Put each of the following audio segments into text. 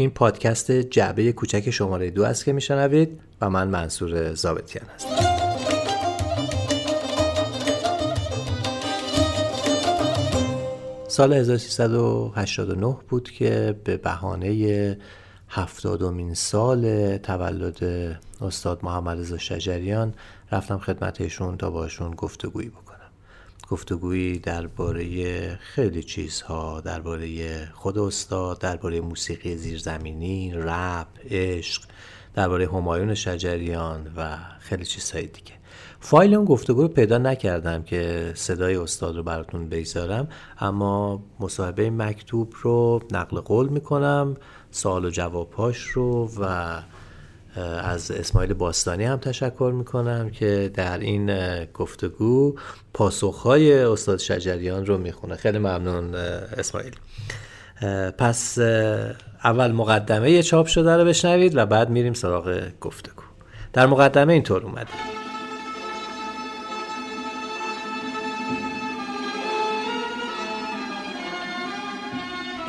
این پادکست جعبه کوچک شماره دو است که میشنوید و من منصور زابتیان هستم. سال 1389 بود که به بهانه هفتادمین سال تولد استاد محمد رضا شجریان رفتم خدمتشون تا باشون گفتگویی بکنم. گفتگویی درباره خیلی چیزها درباره خود استاد درباره موسیقی زیرزمینی رپ عشق درباره همایون شجریان و خیلی چیزهای دیگه. فایل اون گفتگو رو پیدا نکردم که صدای استاد رو براتون بگذارم اما مصاحبه مکتوب رو نقل قول می‌کنم سوال و جوابهاش رو و از اسماعیل باستانی هم تشکر می‌کنم که در این گفتگو پاسخهای استاد شجریان رو می‌خونه. خیلی ممنون اسماعیل. پس اول مقدمه چاپ شده رو بشنوید و بعد میریم سراغ گفتگو. در مقدمه اینطور اومده.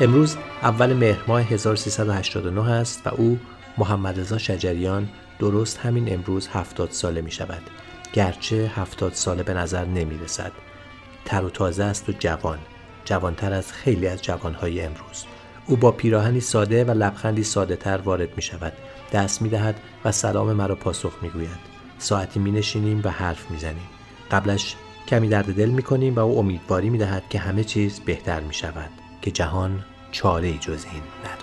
امروز اول مهر ماه 1389 است و او محمد رضا شجریان درست همین امروز هفتاد ساله می شود گرچه هفتاد ساله به نظر نمی رسد تر و تازه است و جوان. جوانتر از خیلی از جوانهای امروز. او با پیراهنی ساده و لبخندی ساده تر وارد می شود دست می دهد و سلام مرا پاسخ می گوید ساعتی می نشینیم و حرف می زنیم قبلش کمی درد دل می کنیم و او امیدواری می دهد که همه چیز بهتر می شود که جهان چاره جز این ندارد.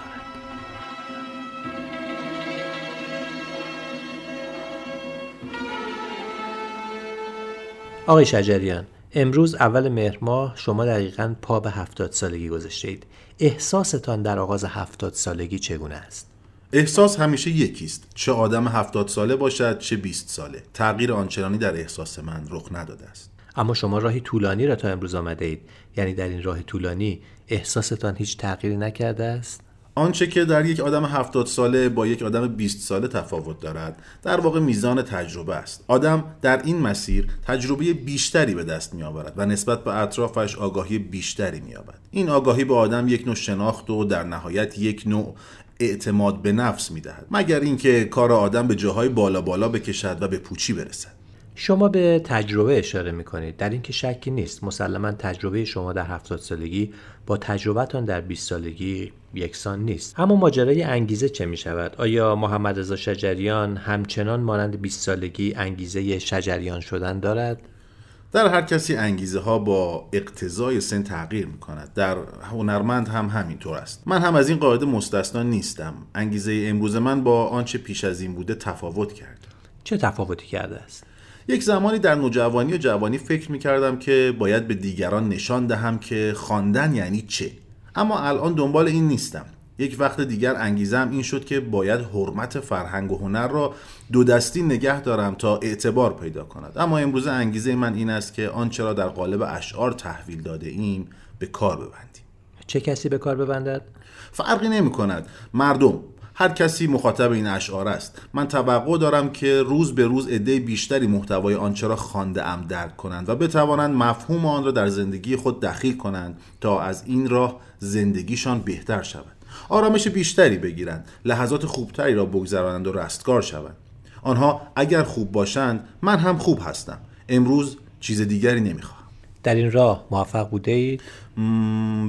آقای شجریان امروز اول مهر ماه شما دقیقا پا به هفتاد سالگی گذاشته اید احساستان در آغاز هفتاد سالگی چگونه است؟ احساس همیشه یکیست. چه آدم هفتاد ساله باشد چه بیست ساله. تغییر آنچنانی در احساس من رخ نداده است. اما شما راهی طولانی را تا امروز آمده اید. یعنی در این راه طولانی احساستان هیچ تغییری نکرده است؟ آنچه که در یک آدم هفتاد ساله با یک آدم 20 ساله تفاوت دارد در واقع میزان تجربه است. آدم در این مسیر تجربه بیشتری به دست می آورد و نسبت به اطرافش آگاهی بیشتری می آورد این آگاهی به آدم یک نوع شناخت و در نهایت یک نوع اعتماد به نفس می دهد مگر اینکه کار آدم به جاهای بالا بالا بکشد و به پوچی برسد. شما به تجربه اشاره می کنید در اینکه شکی نیست. مسلما تجربه شما در هفتاد سالگی با تجربهتان در 20 سالگی یکسان نیست. اما ماجرای انگیزه چه می شود آیا محمد رضا شجریان همچنان مانند 20 سالگی انگیزه شجریان شدن دارد؟ در هر کسی انگیزه ها با اقتضای سن تغییر می کند در هنرمند هم همینطور است. من هم از این قاعده مستثنا نیستم. انگیزه امروز من با آنچه پیش از این بوده تفاوت کرد. چه تفاوتی کرده است؟ یک زمانی در نوجوانی و جوانی فکر می کردم که باید به دیگران نشان دهم که خواندن یعنی چه. اما الان دنبال این نیستم. یک وقت دیگر انگیزم این شد که باید حرمت فرهنگ و هنر را دو دستی نگه دارم تا اعتبار پیدا کند. اما امروز انگیزه من این است که آنچه را در قالب اشعار تحویل داده ایم به کار ببندیم. چه کسی به کار ببندد؟ فرقی نمی کند مردم هر کسی مخاطب این اشعار است. من توقع دارم که روز به روز عده بیشتری محتوای آنچه را خوانده ام درک کنند و بتوانند مفهوم آن را در زندگی خود دخیل کنند تا از این راه زندگیشان بهتر شود. آرامش بیشتری بگیرند لحظات خوبتری را بگذرانند و رستگار شوند. آنها اگر خوب باشند من هم خوب هستم. امروز چیز دیگری نمی‌خواهم. در این راه موفق بوده اید؟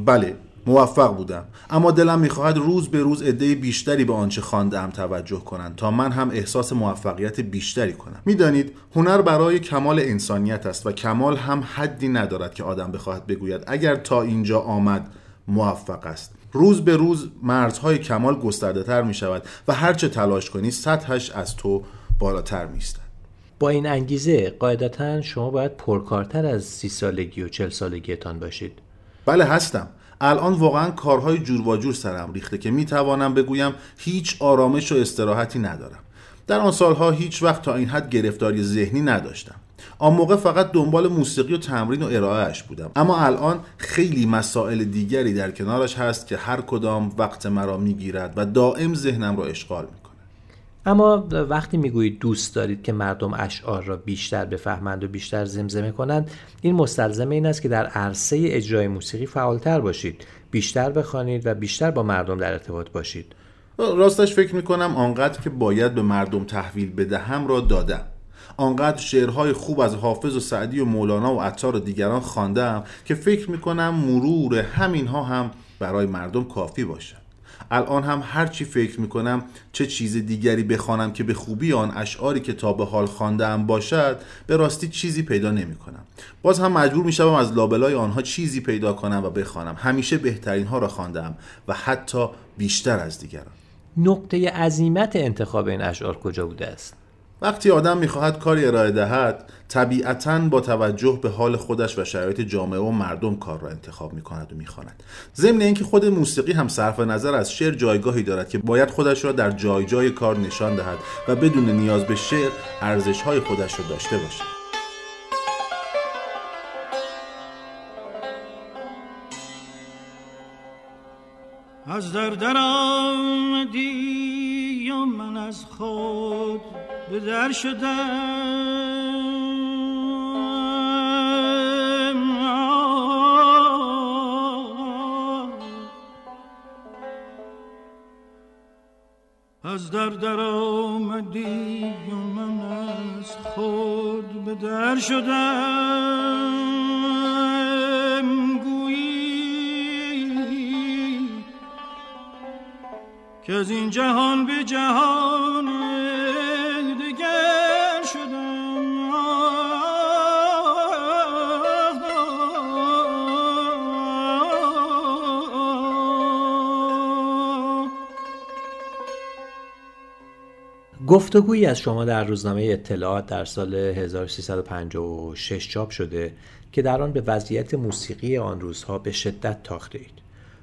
بله. موفق بودم. اما دلم می‌خواهد روز به روز عده بیشتری به آنچه خواندم توجه کنند تا من هم احساس موفقیت بیشتری کنم. می‌دانید هنر برای کمال انسانیت است و کمال هم حدی ندارد که آدم بخواهد بگوید اگر تا اینجا آمد موفق است. روز به روز مرزهای کمال گسترده تر می شود و هرچه تلاش کنی سطحش از تو بالاتر می با این انگیزه قاعدتا شما باید پرکارتر از سی سالگی و چل سالگیتان باشید. بله هستم. الان واقعا کارهای جور و جور سرم ریخته که می توانم بگویم هیچ آرامش و استراحتی ندارم. در آن سالها هیچ وقت تا این حد گرفتاری ذهنی نداشتم. آن موقع فقط دنبال موسیقی و تمرین و ارائهش بودم. اما الان خیلی مسائل دیگری در کنارش هست که هر کدام وقت مرا می‌گیرد و دائم ذهنم را اشغال می‌کنه اما وقتی می‌گویید دوست دارید که مردم اشعار را بیشتر بفهمند و بیشتر زمزمه کنند این مستلزم این است که در عرصه اجرای موسیقی فعالتر باشید بیشتر بخوانید و بیشتر با مردم در ارتباط باشید. راستش فکر می‌کنم آنقدر که باید به مردم تحویل بدهم را دادم. آنقدر شعرهای خوب از حافظ و سعدی و مولانا و عطار و دیگران خواندم که فکر می‌کنم مرور همینها هم برای مردم کافی باشد. الان هم هرچی فکر می‌کنم چه چیز دیگری بخوانم که به خوبی آن اشعاری که تا به حال خواندهام باشد به راستی چیزی پیدا نمی‌کنم. باز هم مجبور می‌شوم از لابلای آنها چیزی پیدا کنم و بخوانم. همیشه بهترین ها را خواندم و حتی بیشتر از دیگران. نقطه عظیمت انتخاب این اشعار کجا بوده است؟ وقتی آدم می‌خواهد کاری ارائه دهد طبیعتا با توجه به حال خودش و شرایط جامعه و مردم کار را انتخاب می‌کند و می‌خواند. ضمن اینکه خود موسیقی هم صرف نظر از شعر جایگاهی دارد که باید خودش را در جای جای کار نشان دهد و بدون نیاز به شعر ارزش های خودش را داشته باشد. از در در و من از خود به در شدم. از در در آمدی و من از خود به در شدم. که از این جهان به جهان گفتگویی از شما در روزنامه اطلاعات در سال 1356 چاپ شده که در آن به وضعیت موسیقی آن روزها به شدت تاخته اید.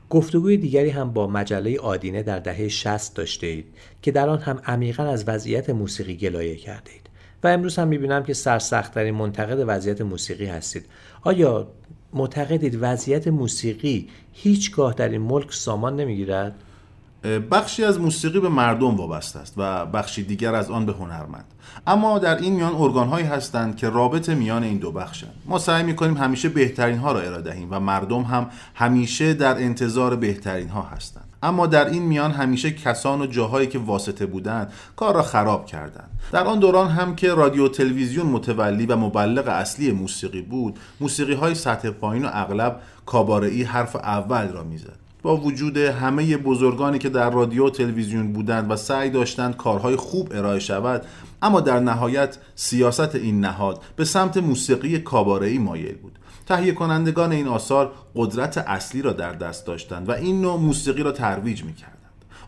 گفتگوی دیگری هم با مجله آدینه در دهه 60 داشته اید که در آن هم عمیقا از وضعیت موسیقی گلایه کرده اید و امروز هم می‌بینم که سرسختترین منتقد وضعیت موسیقی هستید. آیا معتقدید وضعیت موسیقی هیچگاه در این ملک سامان نمی‌گیرد؟ بخشی از موسیقی به مردم وابسته است و بخشی دیگر از آن به هنرمند. اما در این میان ارگان هایی هستند که رابط میان این دو بخشند. ما سعی می‌کنیم همیشه بهترین ها را ارائه دهیم و مردم هم همیشه در انتظار بهترین ها هستند. اما در این میان همیشه کسان و جاهایی که واسطه بودند کار را خراب کردند. در آن دوران هم که رادیو تلویزیون متولی و مبلغ اصلی موسیقی بود موسیقی های سطح پایین و اغلب کابارئی حرف اول را می‌زد. با وجود همه بزرگانی که در رادیو و تلویزیون بودند و سعی داشتند کارهای خوب ارائه شود اما در نهایت سیاست این نهاد به سمت موسیقی کاباره‌ای مایل بود. تهیه کنندگان این آثار قدرت اصلی را در دست داشتند و این نوع موسیقی را ترویج می‌کردند.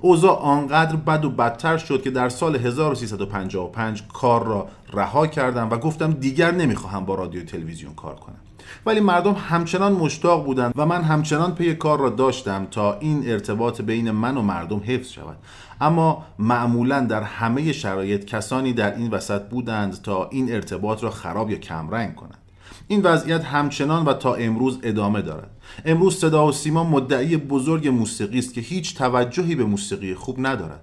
اوضاع آنقدر بد و بدتر شد که در سال 1355 کار را رها کردم و گفتم دیگر نمی‌خواهم با رادیو تلویزیون کار کنم. ولی مردم همچنان مشتاق بودند و من همچنان پی کار را داشتم تا این ارتباط بین من و مردم حفظ شود. اما معمولا در همه شرایط کسانی در این وسط بودند تا این ارتباط را خراب یا کمرنگ کنند. این وضعیت همچنان و تا امروز ادامه دارد. امروز صدا و سیما مدعی بزرگ موسیقی است که هیچ توجهی به موسیقی خوب ندارد.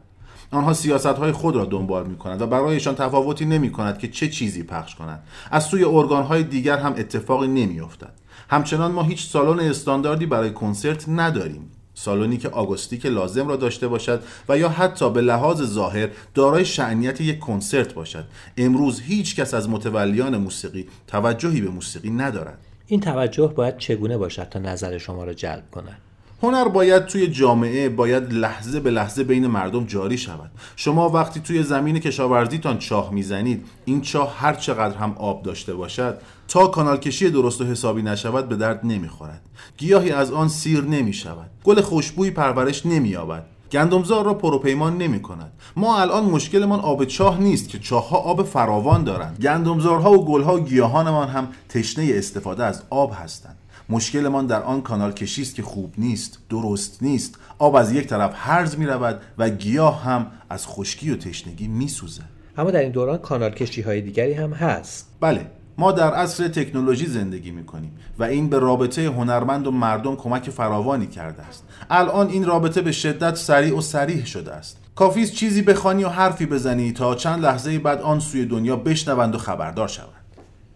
آنها سیاست های خود را دنبال می کنند و برایشان تفاوتی نمی کند که چه چیزی پخش کنند. از سوی ارگان های دیگر هم اتفاقی نمی افتد. همچنان ما هیچ سالن استانداردی برای کنسرت نداریم. سالنی که آگوستیک لازم را داشته باشد و یا حتی به لحاظ ظاهر دارای شعنیت یک کنسرت باشد. امروز هیچ کس از متولیان موسیقی توجهی به موسیقی ندارد. این توجه باید چگونه باشد تا نظر شما را جلب کند؟ هنر باید توی جامعه باید لحظه به لحظه بین مردم جاری شود. شما وقتی توی زمین کشاورزیتان چاه می‌زنید این چاه هر چقدر هم آب داشته باشد تا کانال کشی درست و حسابی نشود به درد نمی‌خورد. گیاهی از آن سیر نمی شود گل خوشبوی پرورش نمییابد. گندمزار را پروپیمان نمی کند ما الان مشکلمان آب چاه نیست که چاه ها آب فراوان دارند. گندمزارها و گلها و گیاهانمان هم تشنه استفاده از آب هستند. مشکلمان در آن کانال کشی است که خوب نیست درست نیست. آب از یک طرف هرز می رود و گیاه هم از خشکی و تشنگی می سوزد اما در این دوران کانال کشی های دیگری هم هست. بله ما در عصر تکنولوژی زندگی می کنیم و این به رابطه هنرمند و مردم کمک فراوانی کرده است. الان این رابطه به شدت سریع و سریح شده است. کافی چیزی بخوانی و حرفی بزنی تا چند لحظه بعد آن سوی دنیا بشنوند و خبردار شوند.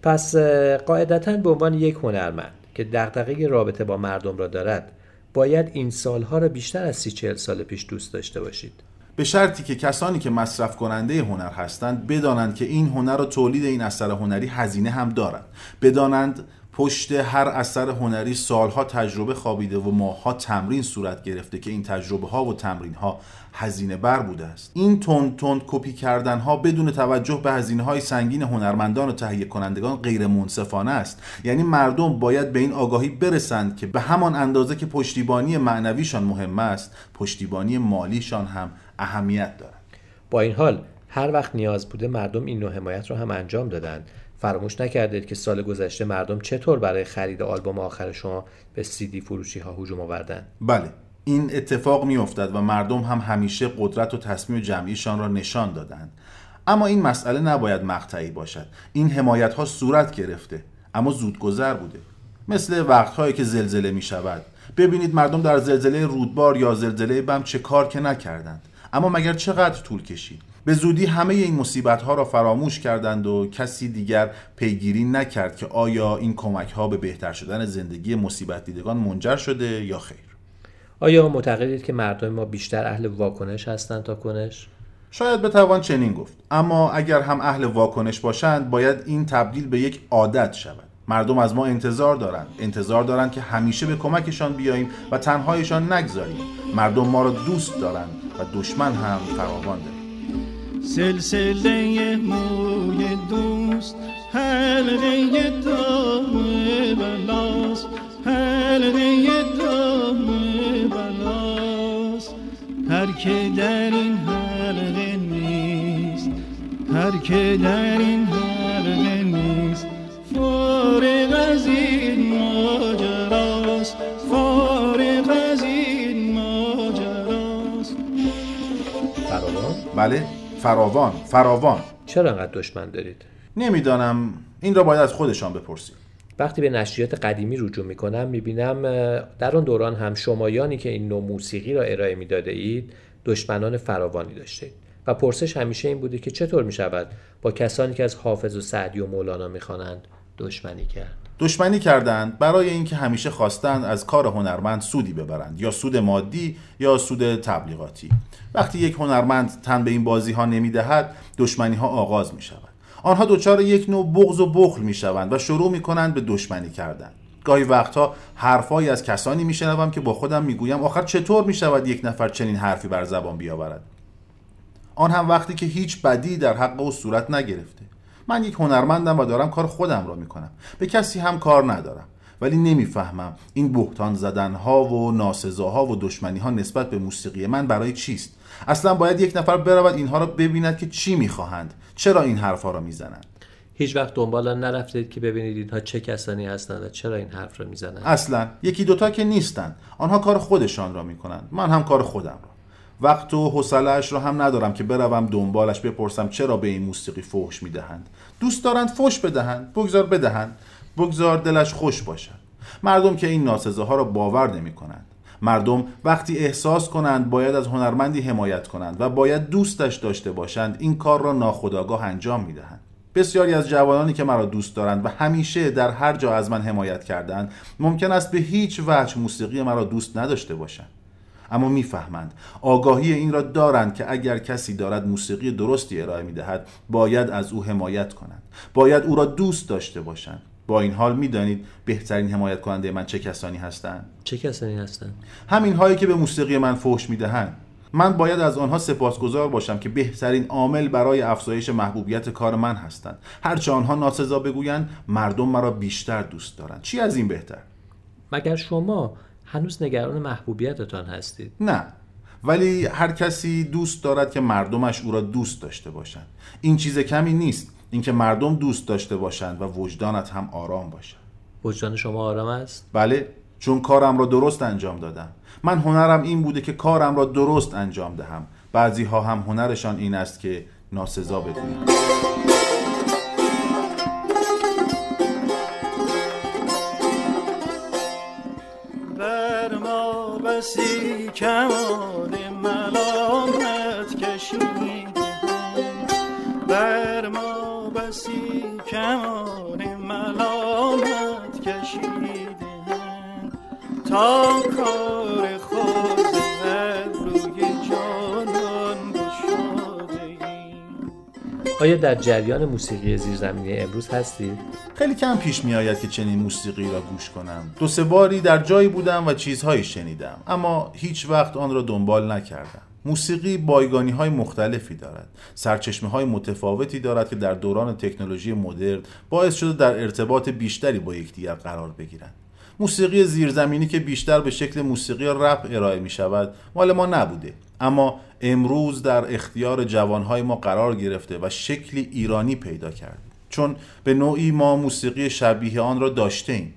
پس قاعدتا به عنوان یک هنرمند که دغدغه رابطه با مردم را دارد باید این سالها را بیشتر از سی چهل سال پیش دوست داشته باشید. به شرطی که کسانی که مصرف کننده هنر هستند بدانند که این هنر و تولید این اثر هنری هزینه هم دارند. بدانند پشت هر اثر هنری سالها تجربه خوابیده و ماهها تمرین صورت گرفته که این تجربه ها و تمرین ها هزینه بر بوده است. این تند تند کپی کردن ها بدون توجه به هزینه های سنگین هنرمندان و تهیه کنندگان غیر منصفانه است. یعنی مردم باید به این آگاهی برسند که به همان اندازه که پشتیبانی معنویشان مهم است پشتیبانی مالیشان هم اهمیت دارد. با این حال هر وقت نیاز بوده مردم این نوع حمایت رو هم انجام دادند. فراموش نکردید که سال گذشته مردم چطور برای خرید آلبوم آخر شما به دی فروشی ها هجوم آوردن؟ بله این اتفاق می افتد و مردم هم همیشه قدرت و تصمیم جمعیشان را نشان دادند. اما این مسئله نباید مقطعی باشد. این حمایت ها صورت گرفته اما زودگذر بوده. مثل وقتهایی که زلزله می شود ببینید مردم در زلزله رودبار یا زلزله بم چه کار که نکردند. اما مگر چقدر طول کشید؟ به زودی همه این مصیبت ها را فراموش کردند و کسی دیگر پیگیری نکرد که آیا این کمک ها به بهتر شدن زندگی مصیبت دیدگان منجر شده یا خیر. آیا معتقدید که مردم ما بیشتر اهل واکنش هستند تا کنش؟ شاید بتوان چنین گفت. اما اگر هم اهل واکنش باشند باید این تبدیل به یک عادت شود. مردم از ما انتظار دارند. انتظار دارند که همیشه به کمکشان بیاییم و تنهایشان نگذاریم. مردم ما را دوست دارند و دشمن هم فراوان دارند سلسله موی دوست حلقه دام بلاس حلقه دام بلاس هر که در این حلقه نیست هر که در این حلقه نیست فارغ از این ماجراست فارغ از این ماجراست. بله. فراوان فراوان. چرا انقدر دشمن دارید؟ نمی‌دانم. این را باید از خودشان بپرسید وقتی به نشریات قدیمی رجوع می‌کنم می‌بینم در آن دوران هم شمایانی که این نوع موسیقی را ارائه می‌داده اید دشمنان فراوانی داشتید و پرسش همیشه این بوده که چطور می شود با کسانی که از حافظ و سعدی و مولانا می‌خوانند دشمنی کرد؟ دشمنی کردند برای اینکه همیشه خواستند از کار هنرمند سودی ببرند یا سود مادی یا سود تبلیغاتی. وقتی یک هنرمند تن به این بازی ها نمی دهد دشمنی ها آغاز می شود آنها دچار یک نوع بغض و بخل می شوند و شروع می کنند به دشمنی کردن. گاهی وقتها حرفهایی از کسانی میشنوم که با خودم می‌گویم آخر چطور می شود یک نفر چنین حرفی بر زبان بیاورد؟ آن هم وقتی که هیچ بدی در حق او صورت نگرفته. من یک هنرمندم و دارم کار خودم را می‌کنم. به کسی هم کار ندارم. ولی نمی‌فهمم این بهتان زدن ها و ناسزاها و دشمنی ها نسبت به موسیقی من برای چیست. اصلا باید یک نفر برود اینها را ببیند که چی می‌خواهند. چرا این حرفها را می‌زنند؟ هیچ وقت دنبال نرفتید که ببینید اینها چه کسانی هستند و چرا این حرف را می‌زنند. اصلا یکی دوتا که نیستند. آنها کار خودشان را می‌کنند. من هم کار خودم را وقت و حوصلهاش را هم ندارم که بروم دنبالش بپرسم چرا به این موسیقی فحش می‌دهند. دوست دارند فحش بدهند بگذار بدهند. بگذار دلش خوش باشد. مردم که این ناسزاها را باور نمی کنند مردم وقتی احساس کنند باید از هنرمندی حمایت کنند و باید دوستش داشته باشند این کار را ناخودآگاه انجام می دهند بسیاری از جوانانی که مرا دوست دارند و همیشه در هر جا از من حمایت کردند ممکن است به هیچ وجه موسیقی مرا دوست نداشته باشند. اما می‌فهمند. آگاهی این را دارند که اگر کسی دارد موسیقی درستی ارائه می‌دهد باید از او حمایت کنند. باید او را دوست داشته باشند. با این حال می‌دانید بهترین حمایت کننده من چه کسانی هستند؟ چه کسانی هستند؟ همین هایی که به موسیقی من فحش می‌دهند. من باید از آنها سپاسگزار باشم که بهترین عامل برای افزایش محبوبیت کار من هستند. هرچه آنها ناسزا بگویند مردم مرا بیشتر دوست دارند. چی از این بهتر؟ مگر شما هنوز نگران محبوبیتتان هستید. نه. ولی هر کسی دوست دارد که مردمش او را دوست داشته باشند. این چیز کمی نیست. اینکه مردم دوست داشته باشند و وجدانت هم آرام باشد. وجدان شما آرام است؟ بله. چون کارم را درست انجام دادم. من هنرم این بوده که کارم را درست انجام دهم. بعضی ها هم هنرشان این است که ناسزا بگویند بسی کمان ملامت کشید بر ما بسی کمان ملامت کشیده تا کار آیا در جریان موسیقی زیرزمینی امروز هستید؟ خیلی کم پیش می آید که چنین موسیقی را گوش کنم. دو سه باری در جایی بودم و چیزهایی شنیدم اما هیچ وقت آن را دنبال نکردم. موسیقی بایگانی های مختلفی دارد. سرچشمه های متفاوتی دارد که در دوران تکنولوژی مدرن باعث شده در ارتباط بیشتری با یکدیگر قرار بگیرند. موسیقی زیرزمینی که بیشتر به شکل موسیقی رپ ارائه می شود مال ما نبوده اما امروز در اختیار جوانهای ما قرار گرفته و شکلی ایرانی پیدا کرد. چون به نوعی ما موسیقی شبیه آن را داشته ایم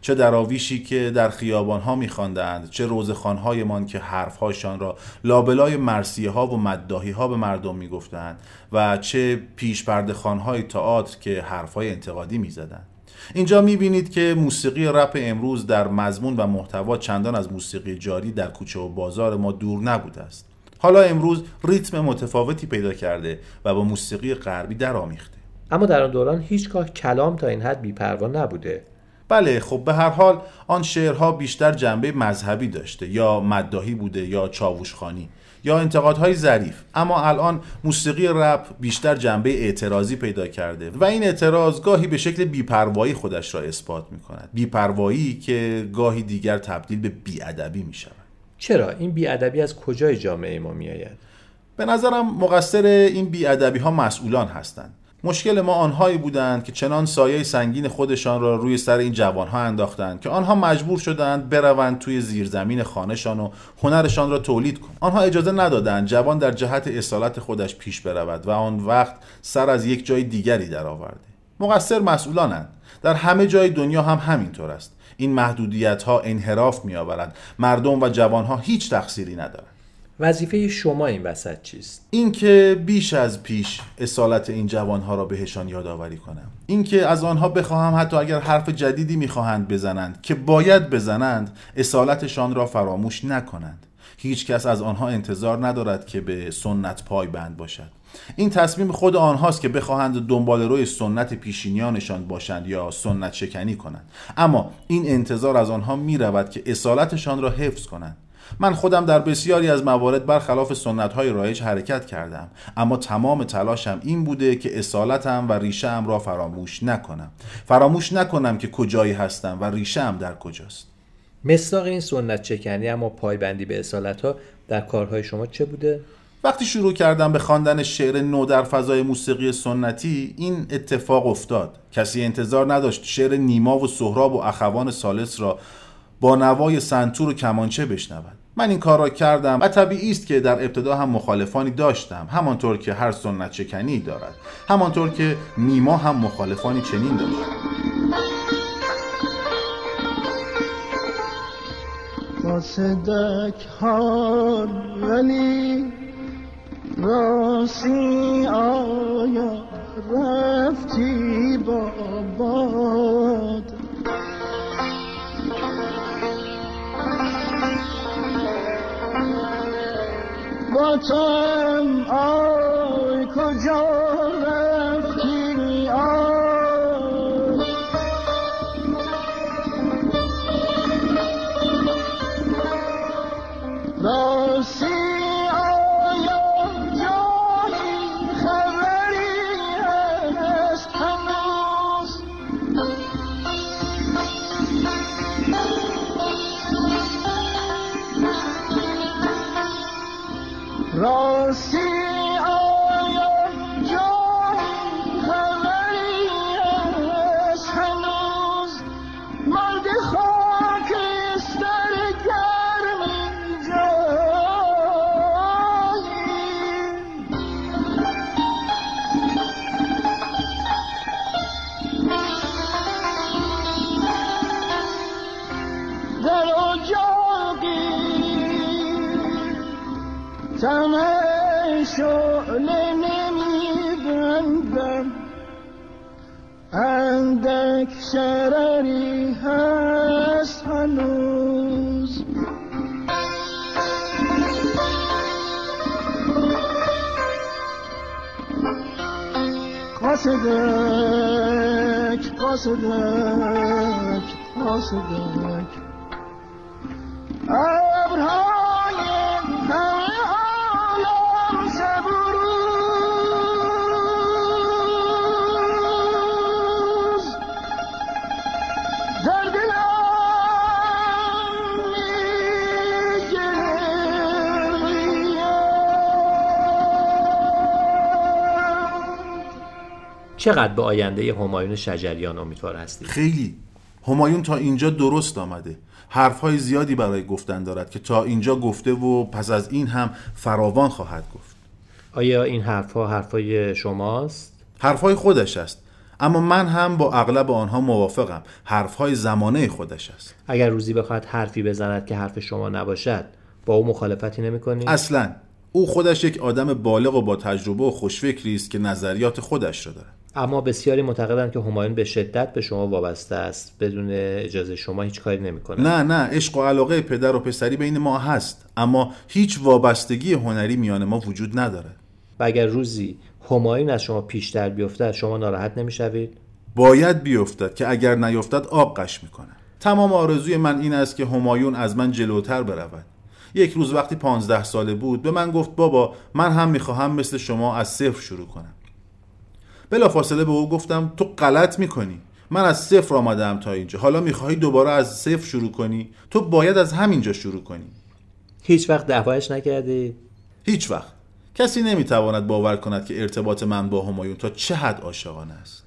چه دراویشی که در خیابان ها میخواندند چه روزخانهایمان که حرفهاشان را لابلای مرسیه ها و مداهی ها به مردم می‌گفتند و چه پیش پرده های تئاتر که حرفهای انتقادی می‌زدند. اینجا می‌بینید که موسیقی رپ امروز در مضمون و محتوا چندان از موسیقی جاری در کوچه و بازار ما دور نبوده است. حالا امروز ریتم متفاوتی پیدا کرده و با موسیقی غربی درآمیخته. اما در آن دوران هیچگاه کلام تا این حد بیپروا نبوده. بله خب به هر حال آن شعرها بیشتر جنبه مذهبی داشته یا مداهی بوده یا چاووشخانی یا انتقادهای ظریف. اما الان موسیقی رپ بیشتر جنبه اعتراضی پیدا کرده و این اعتراض گاهی به شکل بیپروایی خودش را اثبات می کند بیپروایی که گاهی دیگر تبدیل به بیادبی می شود چرا؟ این بیادبی از کجای جامعه ما می آید؟ به نظرم مقصر این بیادبی ها مسئولان هستند. مشکل ما آنهایی بودند که چنان سایه سنگین خودشان را روی سر این جوانها انداختند که آنها مجبور شدند بروند توی زیرزمین خانهشان و هنرشان را تولید کنند. آنها اجازه ندادند جوان در جهت اصالت خودش پیش برود و آن وقت سر از یک جای دیگری درآورده. مقصر مسئولانند. در همه جای دنیا هم همینطور است. این محدودیت ها انحراف می آورند مردم و جوان ها هیچ تقصیری ندارند. وظیفه شما این وسط چیست؟ اینکه بیش از پیش اصالت این جوانها را بهشان یادآوری کنم. اینکه از آنها بخواهم حتی اگر حرف جدیدی می‌خواهند بزنند که باید بزنند اصالتشان را فراموش نکنند. هیچ کس از آنها انتظار ندارد که به سنت پای بند باشد. این تصمیم خود آنهاست که بخواهند دنبال روی سنت پیشینیانشان باشند یا سنت شکنی کنند. اما این انتظار از آنها می رود که اصالتشان را حفظ کنند. من خودم در بسیاری از موارد برخلاف سنت های رایج حرکت کردم اما تمام تلاشم این بوده که اصالتم و ریشم را فراموش نکنم. فراموش نکنم که کجایی هستم و ریشم در کجاست. مصداق این سنت چکنی اما پایبندی به اصالت ها در کارهای شما چه بوده؟ وقتی شروع کردم به خواندن شعر نو در فضای موسیقی سنتی این اتفاق افتاد. کسی انتظار نداشت شعر نیما و سهراب و اخوان سالس را با نوای سنتور و کمانچه بشنود. من این کار را کردم و طبیعی است که در ابتدا هم مخالفانی داشتم. همانطور که هر سنت چکنی دارد. همانطور که نیما هم مخالفانی چنین داشت. قاصدک حال ولی راسی آیا رفتی با باد با تو شرری هست هنوز. قاصدک قاصدک قاصدک چقدر به آینده همایون شجریان امیدوار هستید خیلی. همایون تا اینجا درست آمده. حرفهای زیادی برای گفتن دارد که تا اینجا گفته و پس از این هم فراوان خواهد گفت. آیا این حرفها حرفای شماست؟ حرفهای خودش است. اما من هم با اغلب آنها موافقم. حرفهای زمانه خودش است. اگر روزی بخواهد حرفی بزند که حرف شما نباشد با او مخالفتی نمی اصلا. او خودش یک آدم بالغ و با تجربه و خوشفکری است که نظریات خودش را دارد. اما بسیاری معتقدند که همایون به شدت به شما وابسته است بدون اجازه شما هیچ کاری نمی‌کنه. نه نه عشق و علاقه پدر و پسری بین ما هست اما هیچ وابستگی هنری میان ما وجود نداره. و اگر روزی همایون از شما پیشتر بیفتد شما ناراحت نمی‌شوید؟ باید بیفتد که اگر نیفتد آب قش می‌کنه. تمام آرزوی من این است که همایون از من جلوتر برود. یک روز وقتی پانزده ساله بود به من گفت بابا من هم می‌خواهم مثل شما از صفر شروع کنم. بلا فاصله به او گفتم تو غلط می‌کنی. من از صفر آمدم تا اینجا. حالا می‌خواهی دوباره از صفر شروع کنی؟ تو باید از همینجا شروع کنی. هیچ وقت دعوایش نکردی؟ هیچ وقت. کسی نمی‌تواند باور کند که ارتباط من با همایون تا چه حد عاشقانه است.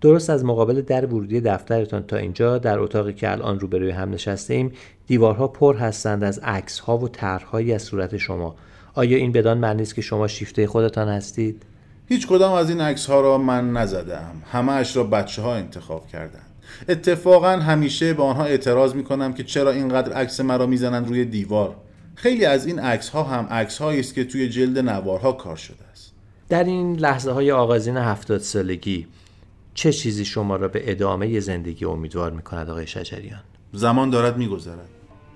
درست از مقابل در ورودی دفترتان تا اینجا در اتاقی که الان روبروی هم نشسته ایم دیوارها پر هستند از عکس ها و طرحهایی از صورت شما. آیا این بدان معنی است که شما شیفته خودتان هستید؟ هیچ کدام از این عکس ها را من نزدم. همه اش را بچه ها انتخاب کردند. اتفاقا همیشه به آنها اعتراض می کنم که چرا اینقدر عکس مرا می‌زنند روی دیوار. خیلی از این عکس ها هم عکس است که توی جلد نوارها کار شده است. در این لحظه های آغازین هفتاد سالگی چه چیزی شما را به ادامه زندگی امیدوار می کند آقای شجریان؟ زمان دارد میگذرد.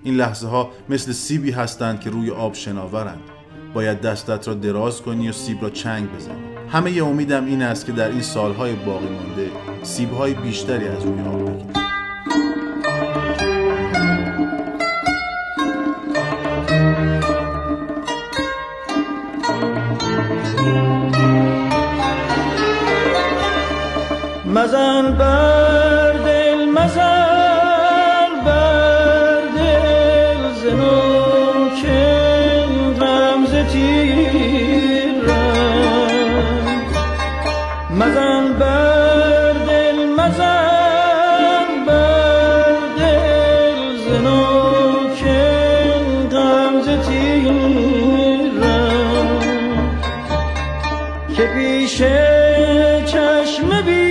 این لحظه ها مثل سیبی هستند که روی آب شناورند. باید دستت را دراز کنی و سیب را چنگ بزنی. همه امیدم این است که در این سالهای باقی مانده سیبهای بیشتری از روی آب بگیرم mi bir